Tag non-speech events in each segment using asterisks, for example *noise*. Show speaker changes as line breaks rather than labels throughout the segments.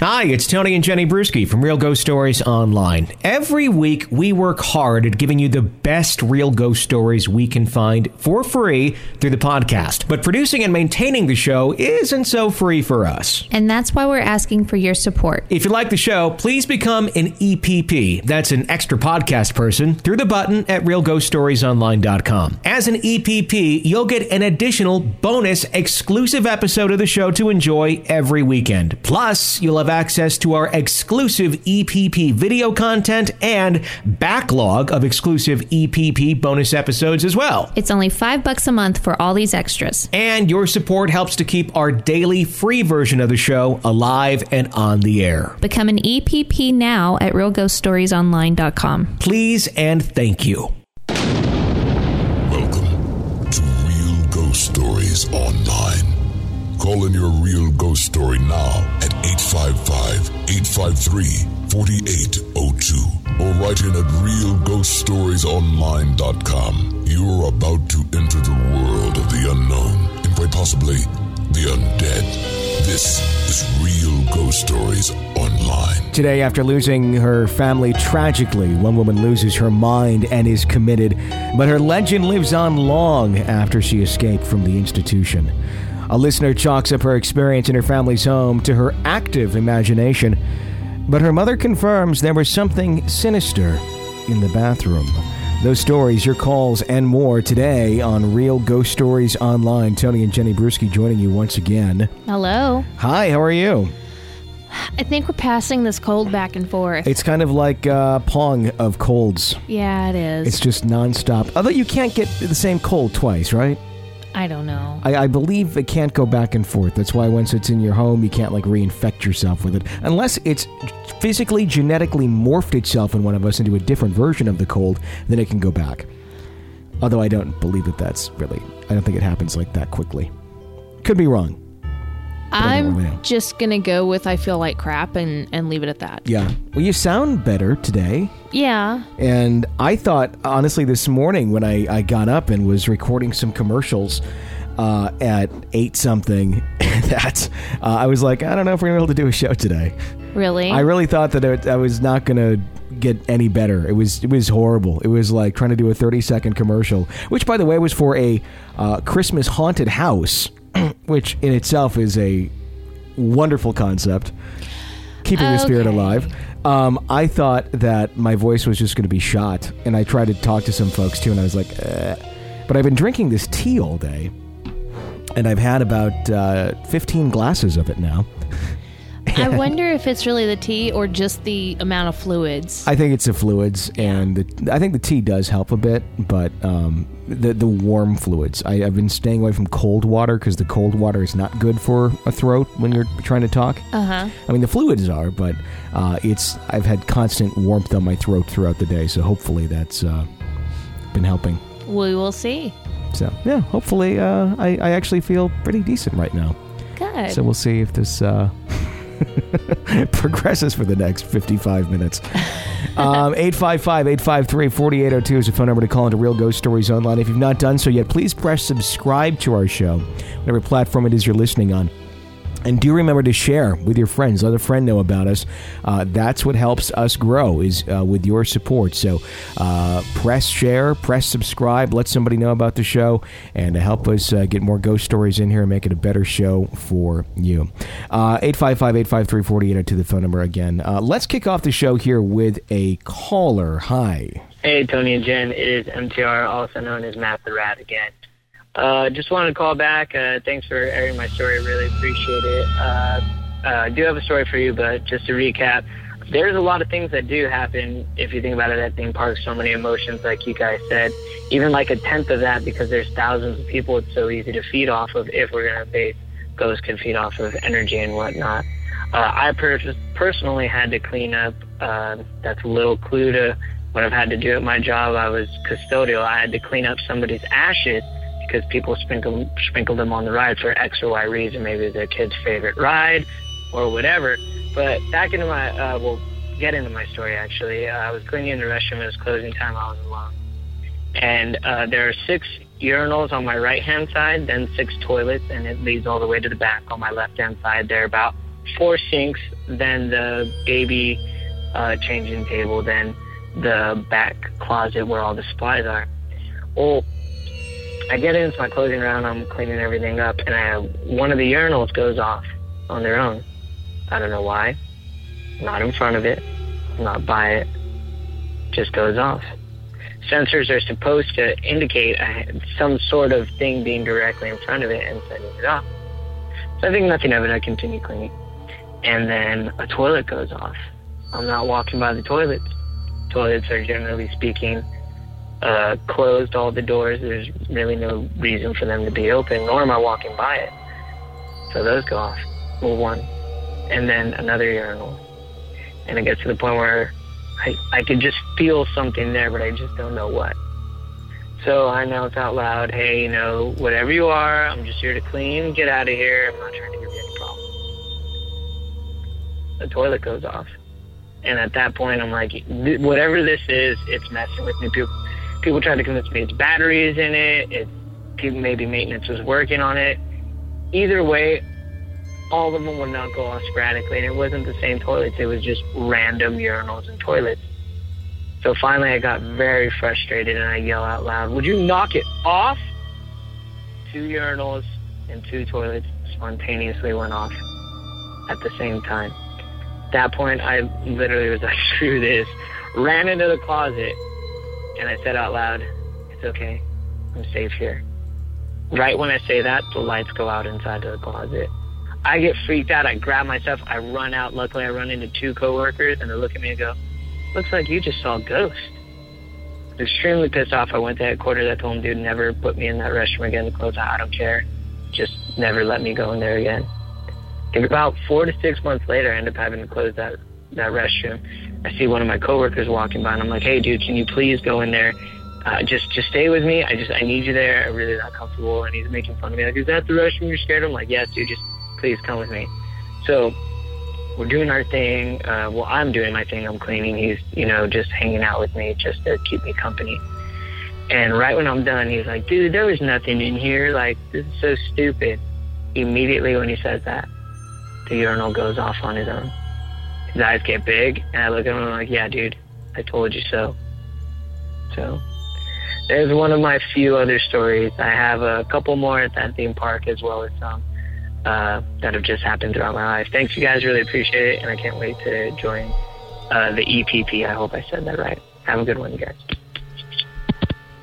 Hi, it's Tony and Jenny Bruschi from Real Ghost Stories Online. Every week, we work hard at giving you the best real ghost stories we can find for free through the podcast. But producing and maintaining the show isn't so free for us.
And that's why we're asking for your support.
If you like the show, please become an EPP. That's an extra podcast person through the button at realghoststoriesonline.com. As an EPP, you'll get an additional bonus exclusive episode of the show to enjoy every weekend. Plus, you'll have access to our exclusive EPP video content and backlog of exclusive EPP bonus episodes as well.
It's only five bucks a month for all these extras.
And your support helps to keep our daily free version of the show alive and on the air.
Become an EPP now at realghoststoriesonline.com.
Please and thank you.
Welcome to Real Ghost Stories Online. Call in your real ghost story now at 855 853 4802 or write in at realghoststoriesonline.com. You're about to enter the world of the unknown and quite possibly the undead. This is Real Ghost Stories Online.
Today, after losing her family tragically, one woman loses her mind and is committed, but her legend lives on long after she escaped from the institution. A listener chalks up her experience in her family's home to her active imagination, but her mother confirms there was something sinister in the bathroom. Those stories, your calls, and more today on Real Ghost Stories Online. Tony and Jenny Bruschi joining you once again.
Hello.
Hi, how are you?
I think we're passing this cold back and forth.
It's kind of like uh, Pong of colds.
yeah, it is.
It's just nonstop. Although you can't get the same cold twice, right?
I don't know.
I, I believe it can't go back and forth. That's why once it's in your home, you can't like reinfect yourself with it, unless it's physically, genetically morphed itself in one of us into a different version of the cold. Then it can go back. Although I don't believe that that's really. I don't think it happens like that quickly. Could be wrong. I don't really know.
I'm just gonna go with I feel like crap and and leave it at that.
Yeah. Well, you sound better today.
Yeah.
And I thought, honestly, this morning when I, I got up and was recording some commercials uh, at 8 something, *laughs* that uh, I was like, I don't know if we're going to be able to do a show today.
Really?
I really thought that it, I was not going to get any better. It was it was horrible. It was like trying to do a 30 second commercial, which, by the way, was for a uh, Christmas haunted house, *clears throat* which in itself is a wonderful concept. Keeping the spirit
Okay.
alive. Um, I thought that my voice was just going to be shot, and I tried to talk to some folks too, and I was like, eh. but I've been drinking this tea all day, and I've had about uh, 15 glasses of it now. *laughs*
I wonder if it's really the tea or just the amount of fluids.
I think it's the fluids, and the, I think the tea does help a bit, but um, the the warm fluids. I, I've been staying away from cold water because the cold water is not good for a throat when you're trying to talk.
Uh huh.
I mean, the fluids are, but uh, it's I've had constant warmth on my throat throughout the day, so hopefully that's uh, been helping.
We will see.
So yeah, hopefully uh, I, I actually feel pretty decent right now.
Good.
So we'll see if this uh, *laughs* progresses for the next 55 minutes. Um, *laughs* 855-853-4802 is the phone number to call into Real Ghost Stories Online. If you've not done so yet, please press subscribe to our show, whatever platform it is you're listening on. And do remember to share with your friends. Let a friend know about us. Uh, that's what helps us grow is uh, with your support. So uh, press share, press subscribe, let somebody know about the show, and help us uh, get more ghost stories in here and make it a better show for you. Uh, 855-853-4802 to the phone number again. Uh, let's kick off the show here with a caller. Hi.
Hey, Tony and Jen. It is MTR, also known as Matt the Rat again. Uh, just wanted to call back. Uh, thanks for airing my story. Really appreciate it. Uh, uh, I do have a story for you, but just to recap, there's a lot of things that do happen if you think about it at theme parks. So many emotions, like you guys said. Even like a tenth of that, because there's thousands of people. It's so easy to feed off of if we're gonna base ghosts can feed off of energy and whatnot. Uh, I per- personally had to clean up. Uh, that's a little clue to what I've had to do at my job. I was custodial. I had to clean up somebody's ashes because people sprinkled sprinkled them on the ride for X or Y reason. Maybe their kid's favorite ride or whatever. But back into my uh, well, get into my story actually. Uh, I was cleaning in the restroom. It was closing time. I was alone, and uh, there are six urinals on my right hand side, then six toilets, and it leads all the way to the back on my left hand side. There are about four sinks, then the baby uh, changing table, then the back closet where all the supplies are. Well, I get into my clothing round, I'm cleaning everything up, and I have, one of the urinals goes off on their own. I don't know why. Not in front of it, not by it, just goes off. Sensors are supposed to indicate uh, some sort of thing being directly in front of it and sending it off. So I think nothing of it, I continue cleaning. And then a toilet goes off. I'm not walking by the toilets. Toilets are generally speaking uh, closed, all the doors. There's really no reason for them to be open, nor am I walking by it. So those go off. Well, one. And then another urinal. And it gets to the point where I, I could just feel something there, but I just don't know what. So I announce out loud, hey, you know, whatever you are, I'm just here to clean, get out of here. I'm not trying to give you any problem. The toilet goes off. And at that point, I'm like, whatever this is, it's messing with me. People, people tried to convince me it's batteries in it. It's maybe maintenance was working on it. Either way, all of them would not go off sporadically, and it wasn't the same toilets. It was just random urinals and toilets. So finally, I got very frustrated, and I yell out loud, "Would you knock it off?" Two urinals and two toilets spontaneously went off at the same time. At that point, I literally was like, *laughs* "Screw this!" Ran into the closet, and I said out loud, "It's okay. I'm safe here." Right when I say that, the lights go out inside the closet. I get freaked out. I grab my stuff. I run out. Luckily, I run into two coworkers, and they look at me and go, "Looks like you just saw a ghost." I'm Extremely pissed off. I went to headquarters. I told them, "Dude, never put me in that restroom again." The close out. I don't care. Just never let me go in there again. Think about four to six months later, I end up having to close that that restroom. I see one of my coworkers walking by, and I'm like, "Hey, dude, can you please go in there?" Uh, just just stay with me. I just I need you there. I'm really not comfortable. And he's making fun of me. Like, is that the restroom you're scared of? I'm like, yes, dude. Just please come with me. So we're doing our thing. Uh, well, I'm doing my thing. I'm cleaning. He's, you know, just hanging out with me just to keep me company. And right when I'm done, he's like, dude, there was nothing in here. Like, this is so stupid. Immediately when he says that, the urinal goes off on his own. His eyes get big, and I look at him and I'm like, yeah, dude, I told you so. So there's one of my few other stories. I have a couple more at that theme park as well as some uh, that have just happened throughout my life. Thanks, you guys. Really appreciate it, and I can't wait to join uh, the EPP. I hope I said that right. Have a good one, you guys.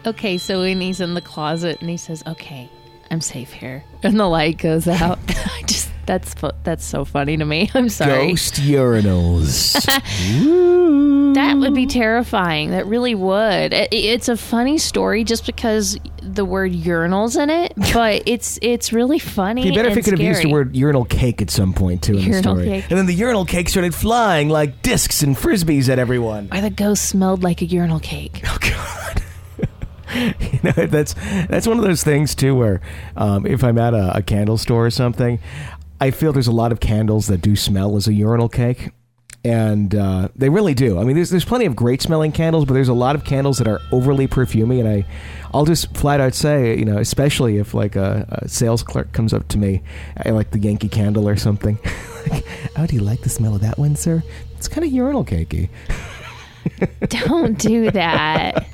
Okay, so when he's in the closet and he says, "Okay, I'm safe here," and the light goes out, *laughs* I just that's that's so funny to me. *laughs* I'm sorry.
Ghost urinals. *laughs*
that would be terrifying. That really would. It, it's a funny story just because the word urinals in it, *laughs* but it's it's really funny.
It'd be better if it could
scary.
have used the word urinal cake at some point too in
Urinal
the story.
cake.
And then the urinal cake started flying like discs and frisbees at everyone.
Or the ghost smelled like a urinal cake.
Oh God. you know that's that's one of those things too where um, if I'm at a, a candle store or something, I feel there's a lot of candles that do smell as a urinal cake. And uh, they really do. I mean, there's there's plenty of great smelling candles, but there's a lot of candles that are overly perfumey. And I, I'll just flat out say, you know, especially if like a, a sales clerk comes up to me, I like the Yankee Candle or something. *laughs* like, oh, do you like the smell of that one, sir? It's kind of urinal cakey. *laughs*
Don't do that.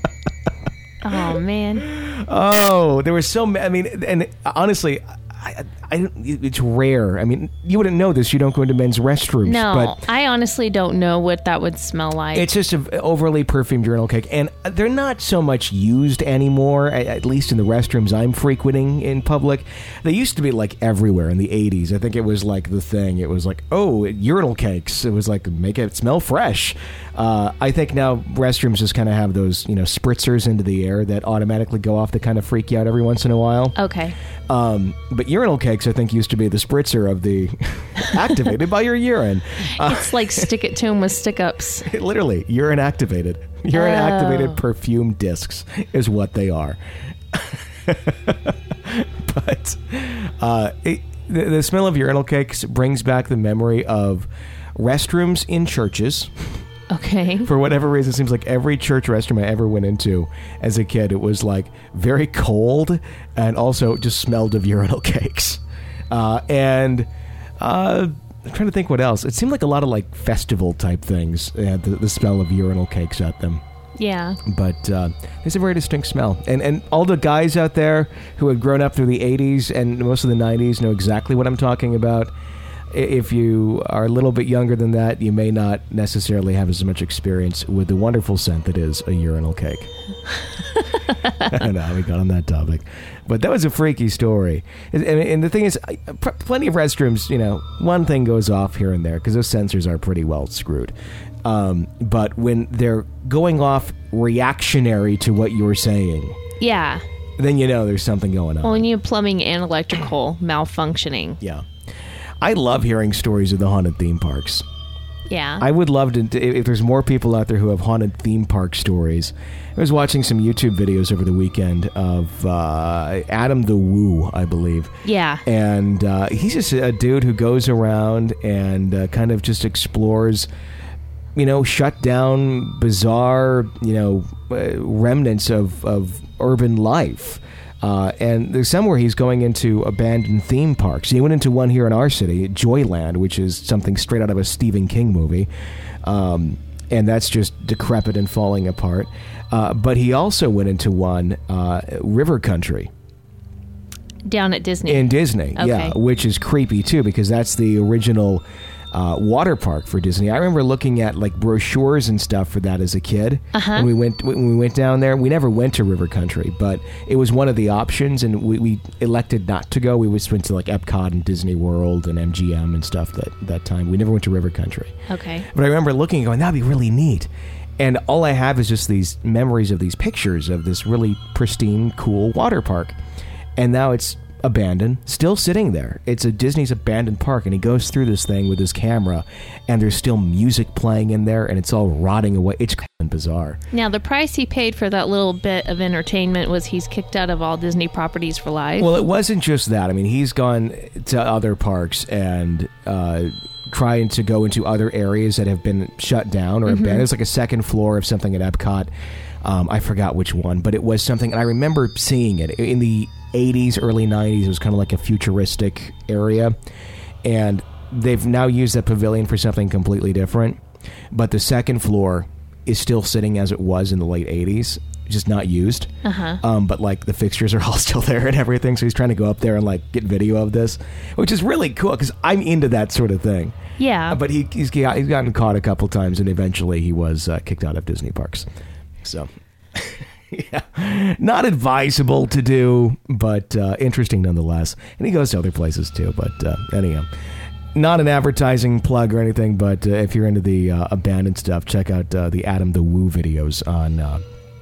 Oh man.
Oh, there was so. many. I mean, and honestly, I, I, it's rare. I mean, you wouldn't know this. You don't go into men's restrooms.
No,
but
I honestly don't know what that would smell like.
it's just an overly perfumed urinal cake, and they're not so much used anymore. At, at least in the restrooms I'm frequenting in public, they used to be like everywhere in the '80s. I think it was like the thing. It was like, oh, urinal cakes. It was like make it smell fresh. Uh, I think now restrooms just kind of have those, you know, spritzers into the air that automatically go off that kind of freak you out every once in a while.
okay.
Um, but urinal cakes, I think, used to be the spritzer of the *laughs* activated by your urine. Uh,
It's like stick it to him with stick ups. *laughs*
literally, urine activated. Urine activated
Oh.
perfume discs is what they are. *laughs* but uh, it, the, the smell of urinal cakes brings back the memory of restrooms in churches.
Okay. *laughs*
For whatever reason, it seems like every church restroom I ever went into as a kid, it was like very cold and also just smelled of urinal *laughs* cakes. Uh, and uh, I'm trying to think what else. It seemed like a lot of like festival type things had the, the smell of urinal cakes at them.
Yeah.
But uh, there's a very distinct smell, and and all the guys out there who had grown up through the '80s and most of the '90s know exactly what I'm talking about. If you are a little bit younger than that, you may not necessarily have as much experience with the wonderful scent that is a urinal cake. *laughs* I don't know how we got on that topic, but that was a freaky story. And, and, the thing is, plenty of restrooms, you know, one thing goes off here and there because those sensors are pretty well screwed. Um, but when they're going off reactionary to what you're saying,
Yeah.
then you know there's something going on.
Well, when you have plumbing and electrical malfunctioning.
yeah. I love hearing stories of the haunted theme parks.
Yeah.
I would love to, if there's more people out there who have haunted theme park stories. I was watching some YouTube videos over the weekend of uh, Adam the Woo, I believe.
yeah.
And uh, he's just a dude who goes around and uh, kind of just explores, you know, shut down, bizarre, you know, uh, remnants of, of urban life. Uh, and there's somewhere he's going into abandoned theme parks. He went into one here in our city, Joyland, which is something straight out of a Stephen King movie. Um, and that's just decrepit and falling apart. Uh, but he also went into one, uh, River Country
Down at Disney.
in Disney,
Okay.
yeah, which is creepy too because that's the original uh, water park for Disney. I remember looking at like brochures and stuff for that as a kid.
Uh-huh.
When we went when we went down there, we never went to River Country, but it was one of the options, and we, we elected not to go. We just went to like Epcot and Disney World and MGM and stuff that that time. We never went to River Country.
okay.
But I remember looking and going, that'd be really neat. And all I have is just these memories of these pictures of this really pristine, cool water park. And now it's abandoned, still sitting there. It's a Disney's abandoned park, and he goes through this thing with his camera, and there's still music playing in there, and it's all rotting away. It's bizarre.
Now, the price he paid for that little bit of entertainment was he's kicked out of all Disney properties for life.
Well, it wasn't just that. I mean, he's gone to other parks and uh, trying to go into other areas that have been shut down or abandoned. It's like a second floor of something at Epcot. Um, I forgot which one, but it was something, and I remember seeing it in the 80s, early 90s. It was kind of like a futuristic area, and they've now used that pavilion for something completely different. But the second floor is still sitting as it was in the late 80s, just not used.
Uh-huh.
Um, but like the fixtures are *laughs* all still there and everything. So he's trying to go up there and like get video of this, which is really cool because I'm into that sort of thing.
yeah.
But he, he's he's gotten caught a couple times and eventually he was uh, kicked out of Disney parks. So. *laughs* Yeah, not advisable to do, but uh, interesting nonetheless. And he goes to other places too. But uh, anyhow, not an advertising plug or anything. But uh, if you're into the uh, abandoned stuff, check out uh, the Adam the Woo videos on uh,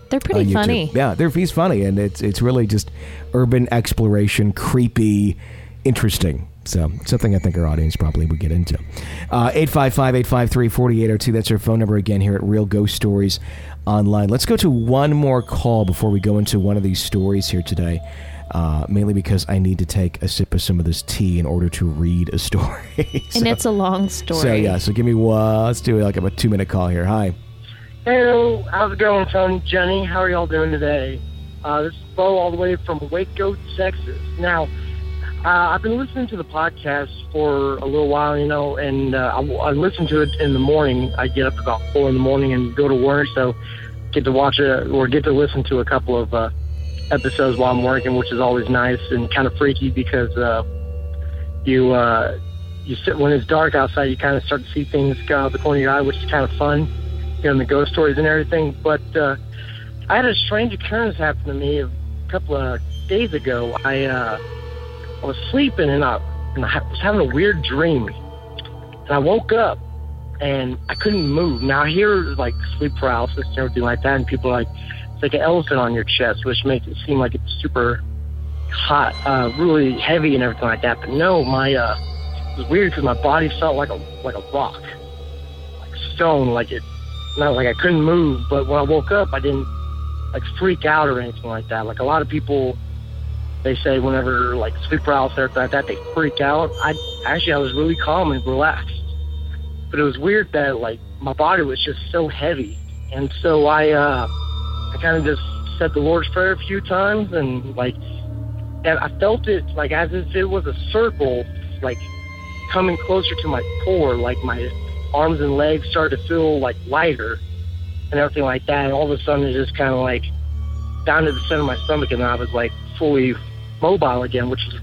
They're pretty funny.
Yeah, they're he's funny, and it's it's really just urban exploration, creepy, interesting. So something I think our audience probably would get into. Uh, 855-853-4802. That's our phone number again here at Real Ghost Stories Online. Let's go to one more call before we go into one of these stories here today. Uh, mainly because I need to take a sip of some of this tea in order to read a story. *laughs*
And it's a long story.
so yeah, so give me one. Let's do like a two minute call here. Hi.
Hello, how's it going, Tony, Jenny? How are y'all doing today? Uh, this is Bo, all the way from Waco, Texas. Now, uh, I've been listening to the podcast for a little while, you know, and uh, I, I listen to it in the morning. I get up about four in the morning and go to work, so get to watch it or get to listen to a couple of uh, episodes while I'm working, which is always nice and kind of freaky because uh, you uh, you sit when it's dark outside, you kind of start to see things out the corner of your eye, which is kind of fun hearing the ghost stories and everything. But uh, I had a strange occurrence happen to me a couple of days ago. I uh, I was sleeping and I, and I was having a weird dream, and I woke up and I couldn't move. Now I hear like sleep paralysis and everything like that, and people are like it's like an elephant on your chest, which makes it seem like it's super hot, uh, really heavy and everything like that. But no, my uh, it was weird because my body felt like a like a rock, like stone, like it not like I couldn't move, but when I woke up, I didn't like freak out or anything like that. Like a lot of people, they say whenever like sleep paralysis or like that, they freak out. I actually I was really calm and relaxed, but it was weird that like my body was just so heavy, and so I uh I kind of just said the Lord's prayer a few times, and like and I felt it like as if it was a circle, like coming closer to my core, like my arms and legs started to feel like lighter and everything like that. And all of a sudden, it just kind of like down to the center of my stomach, and I was like fully mobile again, which is,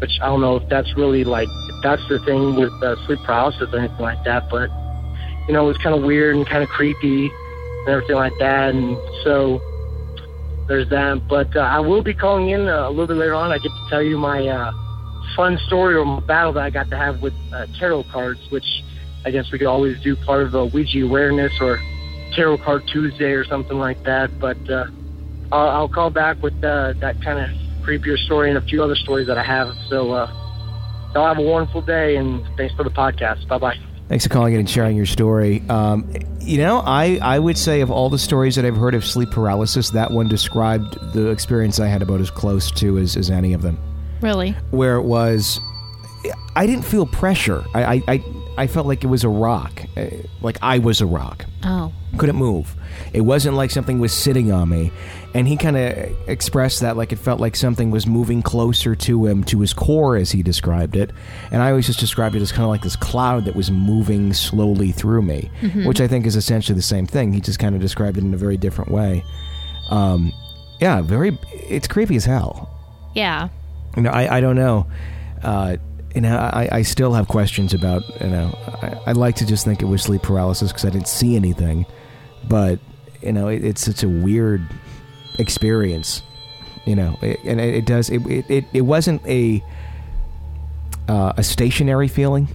which I don't know if that's really like if that's the thing with uh, sleep paralysis or anything like that, but you know, it was kind of weird and kind of creepy and everything like that. And so there's that. But uh, I will be calling in uh, a little bit later on. I get to tell you my uh, fun story or my battle that I got to have with uh, tarot cards, which I guess we could always do part of a Ouija awareness or tarot card Tuesday or something like that. But uh, I'll, I'll call back with uh, that kind of creepier story and a few other stories that I have. So uh, y'all have a wonderful day and thanks for the podcast. Bye bye.
Thanks for calling in and sharing your story. Um, you know, I, I would say of all the stories that I've heard of sleep paralysis, that one described the experience I had about as close to as, as any of them.
Really?
Where it was, I didn't feel pressure. I, I, I, I felt like it was a rock. Uh, Like I was a rock.
Oh.
Couldn't move. It wasn't like something was sitting on me. And he kind of expressed that like it felt like something was moving closer to him, to his core, as he described it. And I always just described it as kind of like this cloud that was moving slowly through me, which I think is essentially the same thing. He just kind of described it in a very different way. Um, yeah, very. It's creepy as hell.
Yeah.
You know, I, I don't know. Uh, you know, I, I still have questions about, you know, I, I'd like to just think it was sleep paralysis because I didn't see anything. But, you know, it, it's such a weird experience, you know, it, and it, does, it, it, it, it wasn't a, uh, a stationary feeling.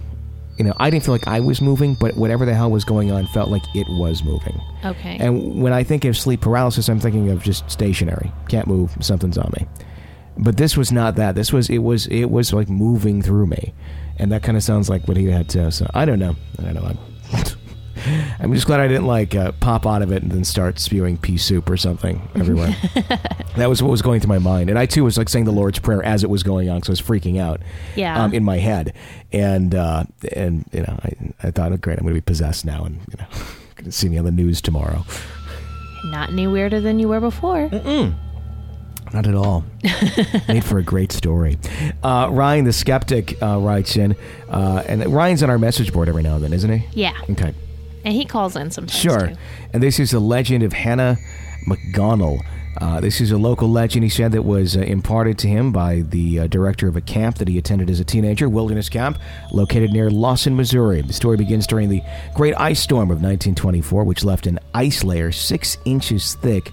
You know, I didn't feel like I was moving, but whatever the hell was going on felt like it was moving.
Okay.
And when I think of sleep paralysis, I'm thinking of just stationary, can't move, something's on me. But this was not that. This was it was it was like moving through me, and that kind of sounds like what he had to. So I don't know. I don't know. *laughs* I'm, just glad I didn't like uh, pop out of it and then start spewing pea soup or something everywhere. *laughs* that was what was going through my mind, and I too was like saying the Lord's prayer as it was going on, so I was freaking out.
Yeah.
Um, in my head, and uh, and you know, I I thought, oh, great, I'm going to be possessed now, and you know, *laughs* going to see me on the news tomorrow.
Not any weirder than you were before.
Not at all. Made for a great story. Uh, Ryan the skeptic uh, writes in, uh, and Ryan's on our message board every now and then, isn't he?
Yeah.
Okay,
And he calls in sometimes.
sure.
Too.
And this is the legend of Hannah McGonnell. Uh, this is a local legend, he said, that was uh, imparted to him by the uh, director of a camp that he attended as a teenager, Wilderness Camp, located near Lawson, Missouri. The story begins during the Great Ice Storm of 1924, which left an ice layer six inches thick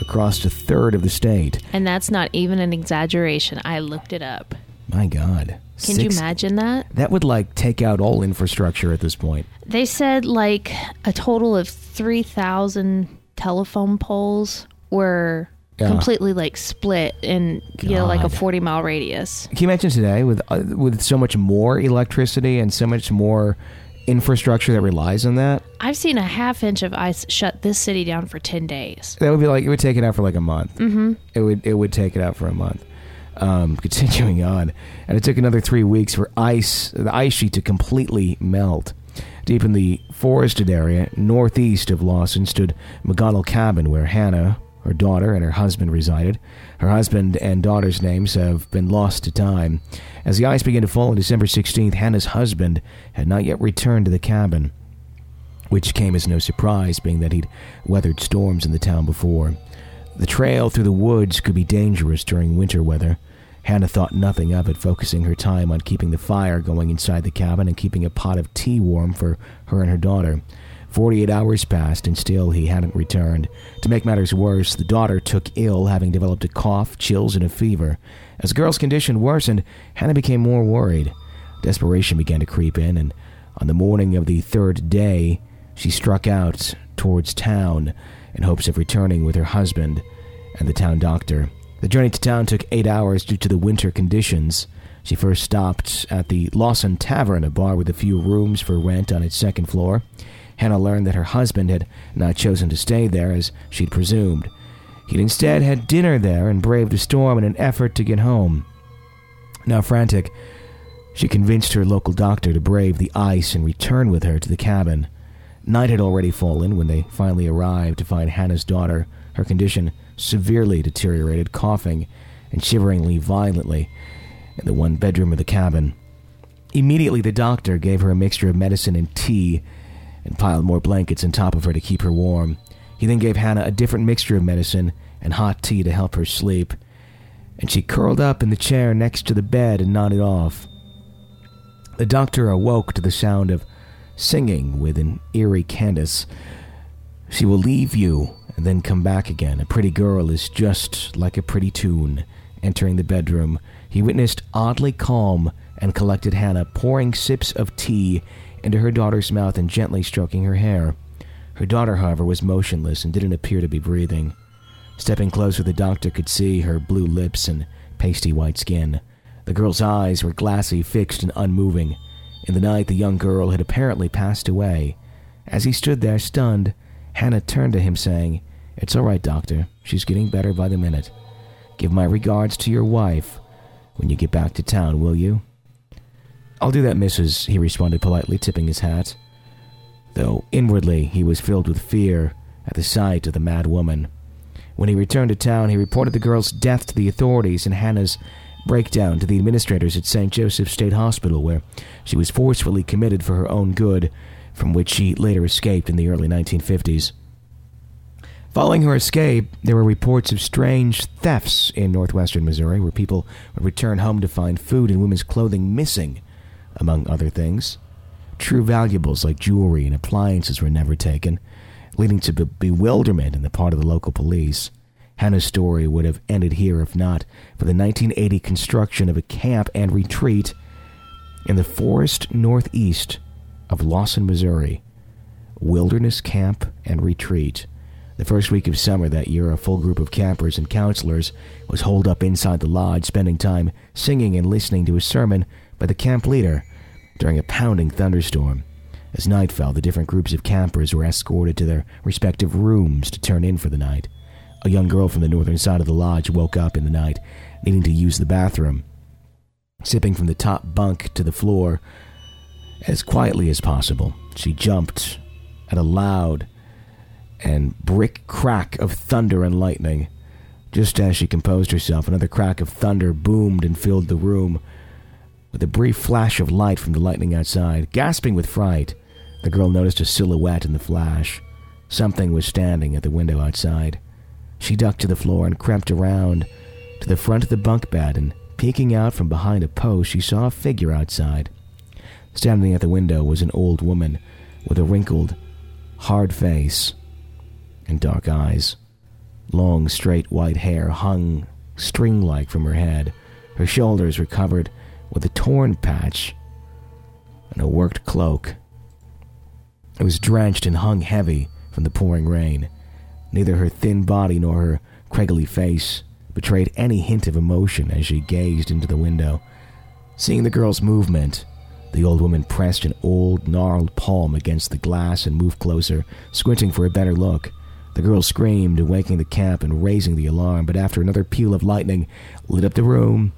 across a third of the state.
And that's not even an exaggeration. I looked it up.
My God.
Can you imagine that?
That would like take out all infrastructure at this point.
They said like a total of 3,000 telephone poles were
Yeah.
completely like split in you know like a 40 mile radius.
Can you imagine today with uh, with so much more electricity and so much more infrastructure that relies on that?
I've seen a half inch of ice shut this city down for 10 days.
That would be like it would take it out for like a month. Mm-hmm. It would it would take it out for a month. Um, *laughs* continuing on, and it took another three weeks for ice the ice sheet to completely melt. Deep in the forested area northeast of Lawson stood McGonnell Cabin, where Hannah, her daughter, and her husband resided. Her husband and daughter's names have been lost to time. As the ice began to fall on December 16th, Hannah's husband had not yet returned to the cabin which came as no surprise, being that he'd weathered storms in the town before. The trail through the woods could be dangerous during winter weather. Hannah thought nothing of it, focusing her time on keeping the fire going inside the cabin and keeping a pot of tea warm for her and her daughter. Forty-eight hours passed, and still he hadn't returned. To make matters worse, the daughter took ill, having developed a cough, chills, and a fever. As the girl's condition worsened, Hannah became more worried. Desperation began to creep in, and on the morning of the third day, she struck out towards town in hopes of returning with her husband and the town doctor. The journey to town took eight hours due to the winter conditions. She first stopped at the Lawson Tavern, a bar with a few rooms for rent on its second floor. Hannah learned that her husband had not chosen to stay there as she'd presumed. He'd instead had dinner there and braved a storm in an effort to get home. Now frantic, she convinced her local doctor to brave the ice and return with her to the cabin. Night had already fallen when they finally arrived to find Hannah's daughter, her condition severely deteriorated, coughing and shivering violently in the one bedroom of the cabin. Immediately, the doctor gave her a mixture of medicine and tea and piled more blankets on top of her to keep her warm. He then gave Hannah a different mixture of medicine and hot tea to help her sleep, and she curled up in the chair next to the bed and nodded off. The doctor awoke to the sound of singing with an eerie cadence. She will leave you and then come back again. A pretty girl is just like a pretty tune. Entering the bedroom, he witnessed oddly calm and collected Hannah pouring sips of tea into her daughter's mouth and gently stroking her hair. Her daughter, however, was motionless and didn't appear to be breathing. Stepping closer, the doctor could see her blue lips and pasty white skin. The girl's eyes were glassy, fixed, and unmoving. In the night, the young girl had apparently passed away. As he stood there, stunned, Hannah turned to him, saying, It's all right, doctor. She's getting better by the minute. Give my regards to your wife when you get back to town, will you? I'll do that, missus, he responded politely, tipping his hat. Though inwardly he was filled with fear at the sight of the mad woman. When he returned to town, he reported the girl's death to the authorities and Hannah's breakdown to the administrators at St. Joseph's State Hospital, where she was forcefully committed for her own good, from which she later escaped in the early 1950s. Following her escape, there were reports of strange thefts in northwestern Missouri, where people would return home to find food and women's clothing missing, among other things. True valuables like jewelry and appliances were never taken, leading to be- bewilderment on the part of the local police. Hannah's story would have ended here if not for the 1980 construction of a camp and retreat in the forest northeast of Lawson, Missouri. Wilderness Camp and Retreat. The first week of summer that year, a full group of campers and counselors was holed up inside the lodge, spending time singing and listening to a sermon by the camp leader during a pounding thunderstorm. As night fell, the different groups of campers were escorted to their respective rooms to turn in for the night. A young girl from the northern side of the lodge woke up in the night, needing to use the bathroom. Sipping from the top bunk to the floor as quietly as possible, she jumped at a loud and brick crack of thunder and lightning. Just as she composed herself, another crack of thunder boomed and filled the room. With a brief flash of light from the lightning outside, gasping with fright, the girl noticed a silhouette in the flash. Something was standing at the window outside. She ducked to the floor and crept around to the front of the bunk bed, and peeking out from behind a post, she saw a figure outside. Standing at the window was an old woman with a wrinkled, hard face and dark eyes. Long, straight white hair hung string like from her head. Her shoulders were covered with a torn patch and a worked cloak. It was drenched and hung heavy from the pouring rain. Neither her thin body nor her craggly face betrayed any hint of emotion as she gazed into the window. Seeing the girl's movement, the old woman pressed an old, gnarled palm against the glass and moved closer, squinting for a better look. The girl screamed, waking the camp and raising the alarm, but after another peal of lightning lit up the room,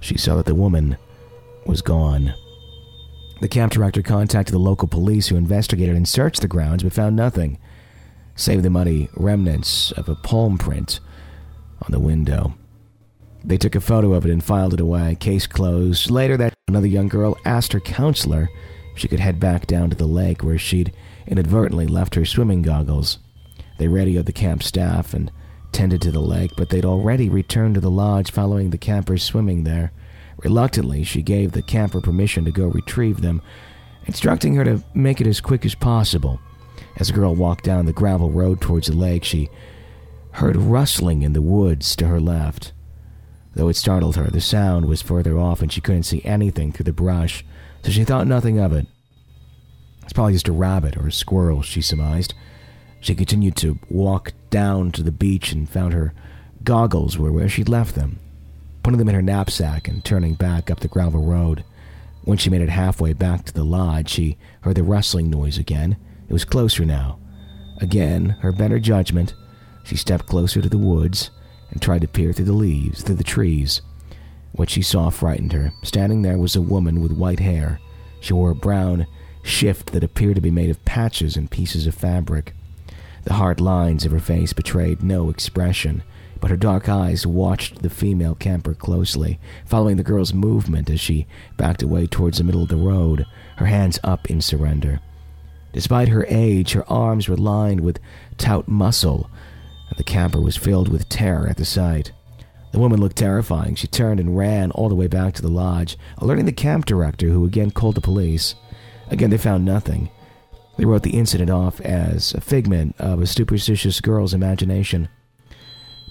she saw that the woman was gone. The camp director contacted the local police, who investigated and searched the grounds but found nothing, save the muddy remnants of a palm print on the window. They took a photo of it and filed it away, case closed. Later that another young girl asked her counselor if she could head back down to the lake where she'd inadvertently left her swimming goggles. They radioed the camp staff and tended to the lake, but they'd already returned to the lodge following the campers swimming there. Reluctantly, she gave the camper permission to go retrieve them, instructing her to make it as quick as possible. As the girl walked down the gravel road towards the lake, she heard rustling in the woods to her left. Though it startled her, the sound was further off and she couldn't see anything through the brush, so she thought nothing of it. It's probably just a rabbit or a squirrel, she surmised. She continued to walk down to the beach and found her goggles were where she'd left them, putting them in her knapsack and turning back up the gravel road. When she made it halfway back to the lodge, she heard the rustling noise again. It was closer now. Again, her better judgment, she stepped closer to the woods and tried to peer through the leaves, through the trees. What she saw frightened her. Standing there was a woman with white hair. She wore a brown shift that appeared to be made of patches and pieces of fabric. The hard lines of her face betrayed no expression, but her dark eyes watched the female camper closely, following the girl's movement as she backed away towards the middle of the road, her hands up in surrender. Despite her age, her arms were lined with taut muscle, and the camper was filled with terror at the sight. The woman looked terrifying. She turned and ran all the way back to the lodge, alerting the camp director, who again called the police. Again, they found nothing. They wrote the incident off as a figment of a superstitious girl's imagination.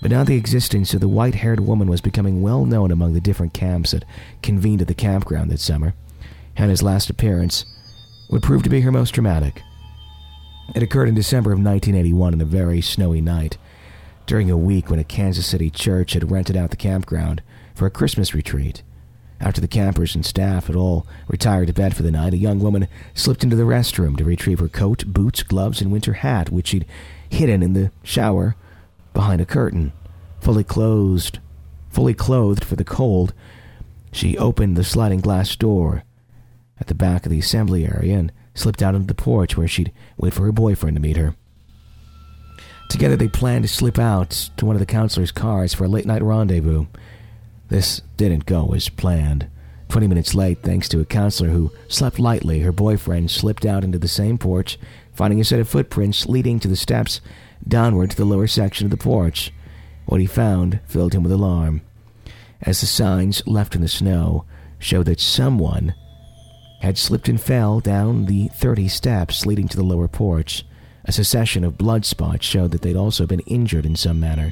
But now the existence of the white haired woman was becoming well known among the different camps that convened at the campground that summer. Hannah's last appearance would prove to be her most dramatic. It occurred in December of 1981 on a very snowy night, during a week when a Kansas City church had rented out the campground for a Christmas retreat. After the campers and staff had all retired to bed for the night, a young woman slipped into the restroom to retrieve her coat, boots, gloves, and winter hat, which she'd hidden in the shower behind a curtain. Fully closed, fully clothed for the cold, she opened the sliding glass door at the back of the assembly area and slipped out onto the porch where she'd wait for her boyfriend to meet her. Together, they planned to slip out to one of the counselor's cars for a late night rendezvous. This didn't go as planned. Twenty minutes late, thanks to a counselor who slept lightly, her boyfriend slipped out into the same porch, finding a set of footprints leading to the steps downward to the lower section of the porch. What he found filled him with alarm, as the signs left in the snow showed that someone had slipped and fell down the 30 steps leading to the lower porch. A succession of blood spots showed that they'd also been injured in some manner.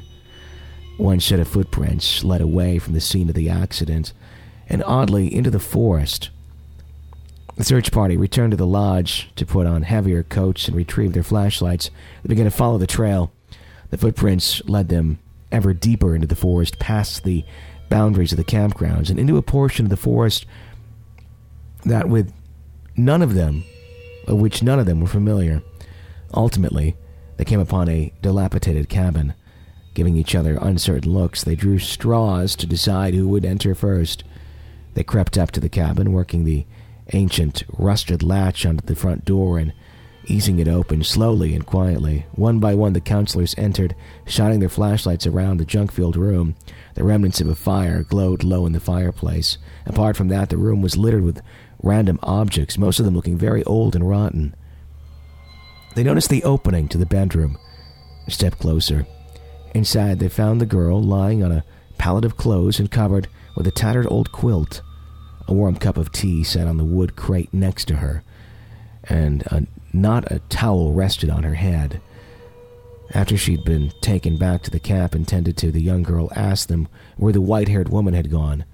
One set of footprints led away from the scene of the accident and oddly into the forest. The search party returned to the lodge to put on heavier coats and retrieve their flashlights. They began to follow the trail. The footprints led them ever deeper into the forest, past the boundaries of the campgrounds, and into a portion of the forest that with none of them, of which none of them were familiar. Ultimately, they came upon a dilapidated cabin. Giving each other uncertain looks, they drew straws to decide who would enter first. They crept up to the cabin, working the ancient, rusted latch onto the front door and easing it open slowly and quietly. One by one, the counselors entered, shining their flashlights around the junk filled room. The remnants of a fire glowed low in the fireplace. Apart from that, the room was littered with random objects, most of them looking very old and rotten. They noticed the opening to the bedroom. A step closer. Inside, they found the girl lying on a pallet of clothes and covered with a tattered old quilt. A warm cup of tea sat on the wood crate next to her, and a, not a towel rested on her head. After she'd been taken back to the camp and tended to, the young girl asked them where the white haired woman had gone.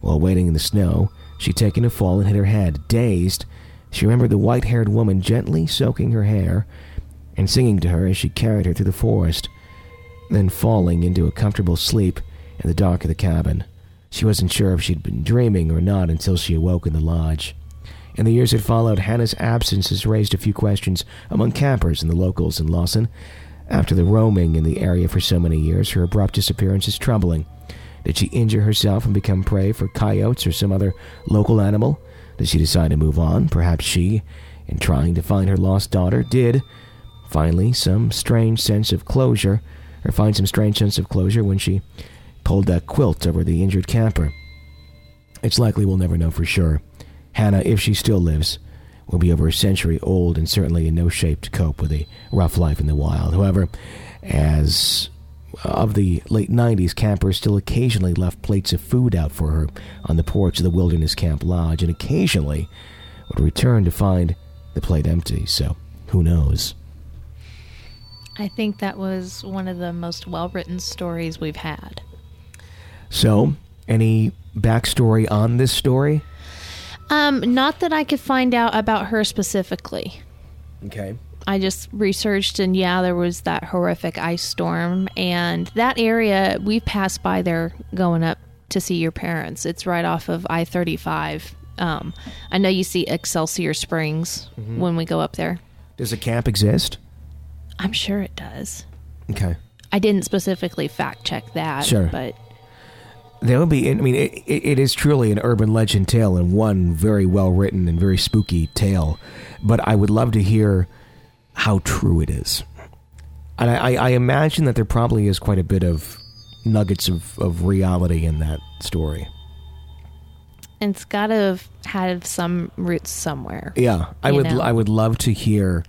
While waiting in the snow, she'd taken a fall and hit her head. Dazed, she remembered the white haired woman gently soaking her hair and singing to her as she carried her through the forest, then falling into a comfortable sleep in the dark of the cabin. She wasn't sure if she'd been dreaming or not until she awoke in the lodge. In the years that followed, Hannah's absence has raised a few questions among campers and the locals in Lawson. After the roaming in the area for so many years, her abrupt disappearance is troubling. Did she injure herself and become prey for coyotes or some other local animal? Did she decide to move on? Perhaps she, in trying to find her lost daughter, did finally some strange sense of closure, or find some strange sense of closure when she pulled that quilt over the injured camper. It's likely we'll never know for sure. Hannah, if she still lives, will be over a century old and certainly in no shape to cope with a rough life in the wild. However, as of the late 90s, campers still occasionally left plates of food out for her on the porch of the Wilderness Camp Lodge and occasionally would return to find the plate empty. So, who knows?
I think that was one of the most well written stories we've had.
So, any backstory on this story?
Um, not that I could find out about her specifically.
Okay.
I just researched, and yeah, there was that horrific ice storm, and that area we passed by there going up to see your parents. It's right off of I thirty five. Um, I know you see Excelsior Springs when we go up there.
Does a camp exist?
I'm sure it does.
Okay.
I didn't specifically fact check that,
Sure.
but
That would be. I mean, it, it it is truly an urban legend tale and one very well written and very spooky tale. But I would love to hear how true it is. And I, I, I imagine that there probably is quite a bit of nuggets of, of reality in that story.
And it's got to have had some roots somewhere.
Yeah, I would
know?
I would love to hear,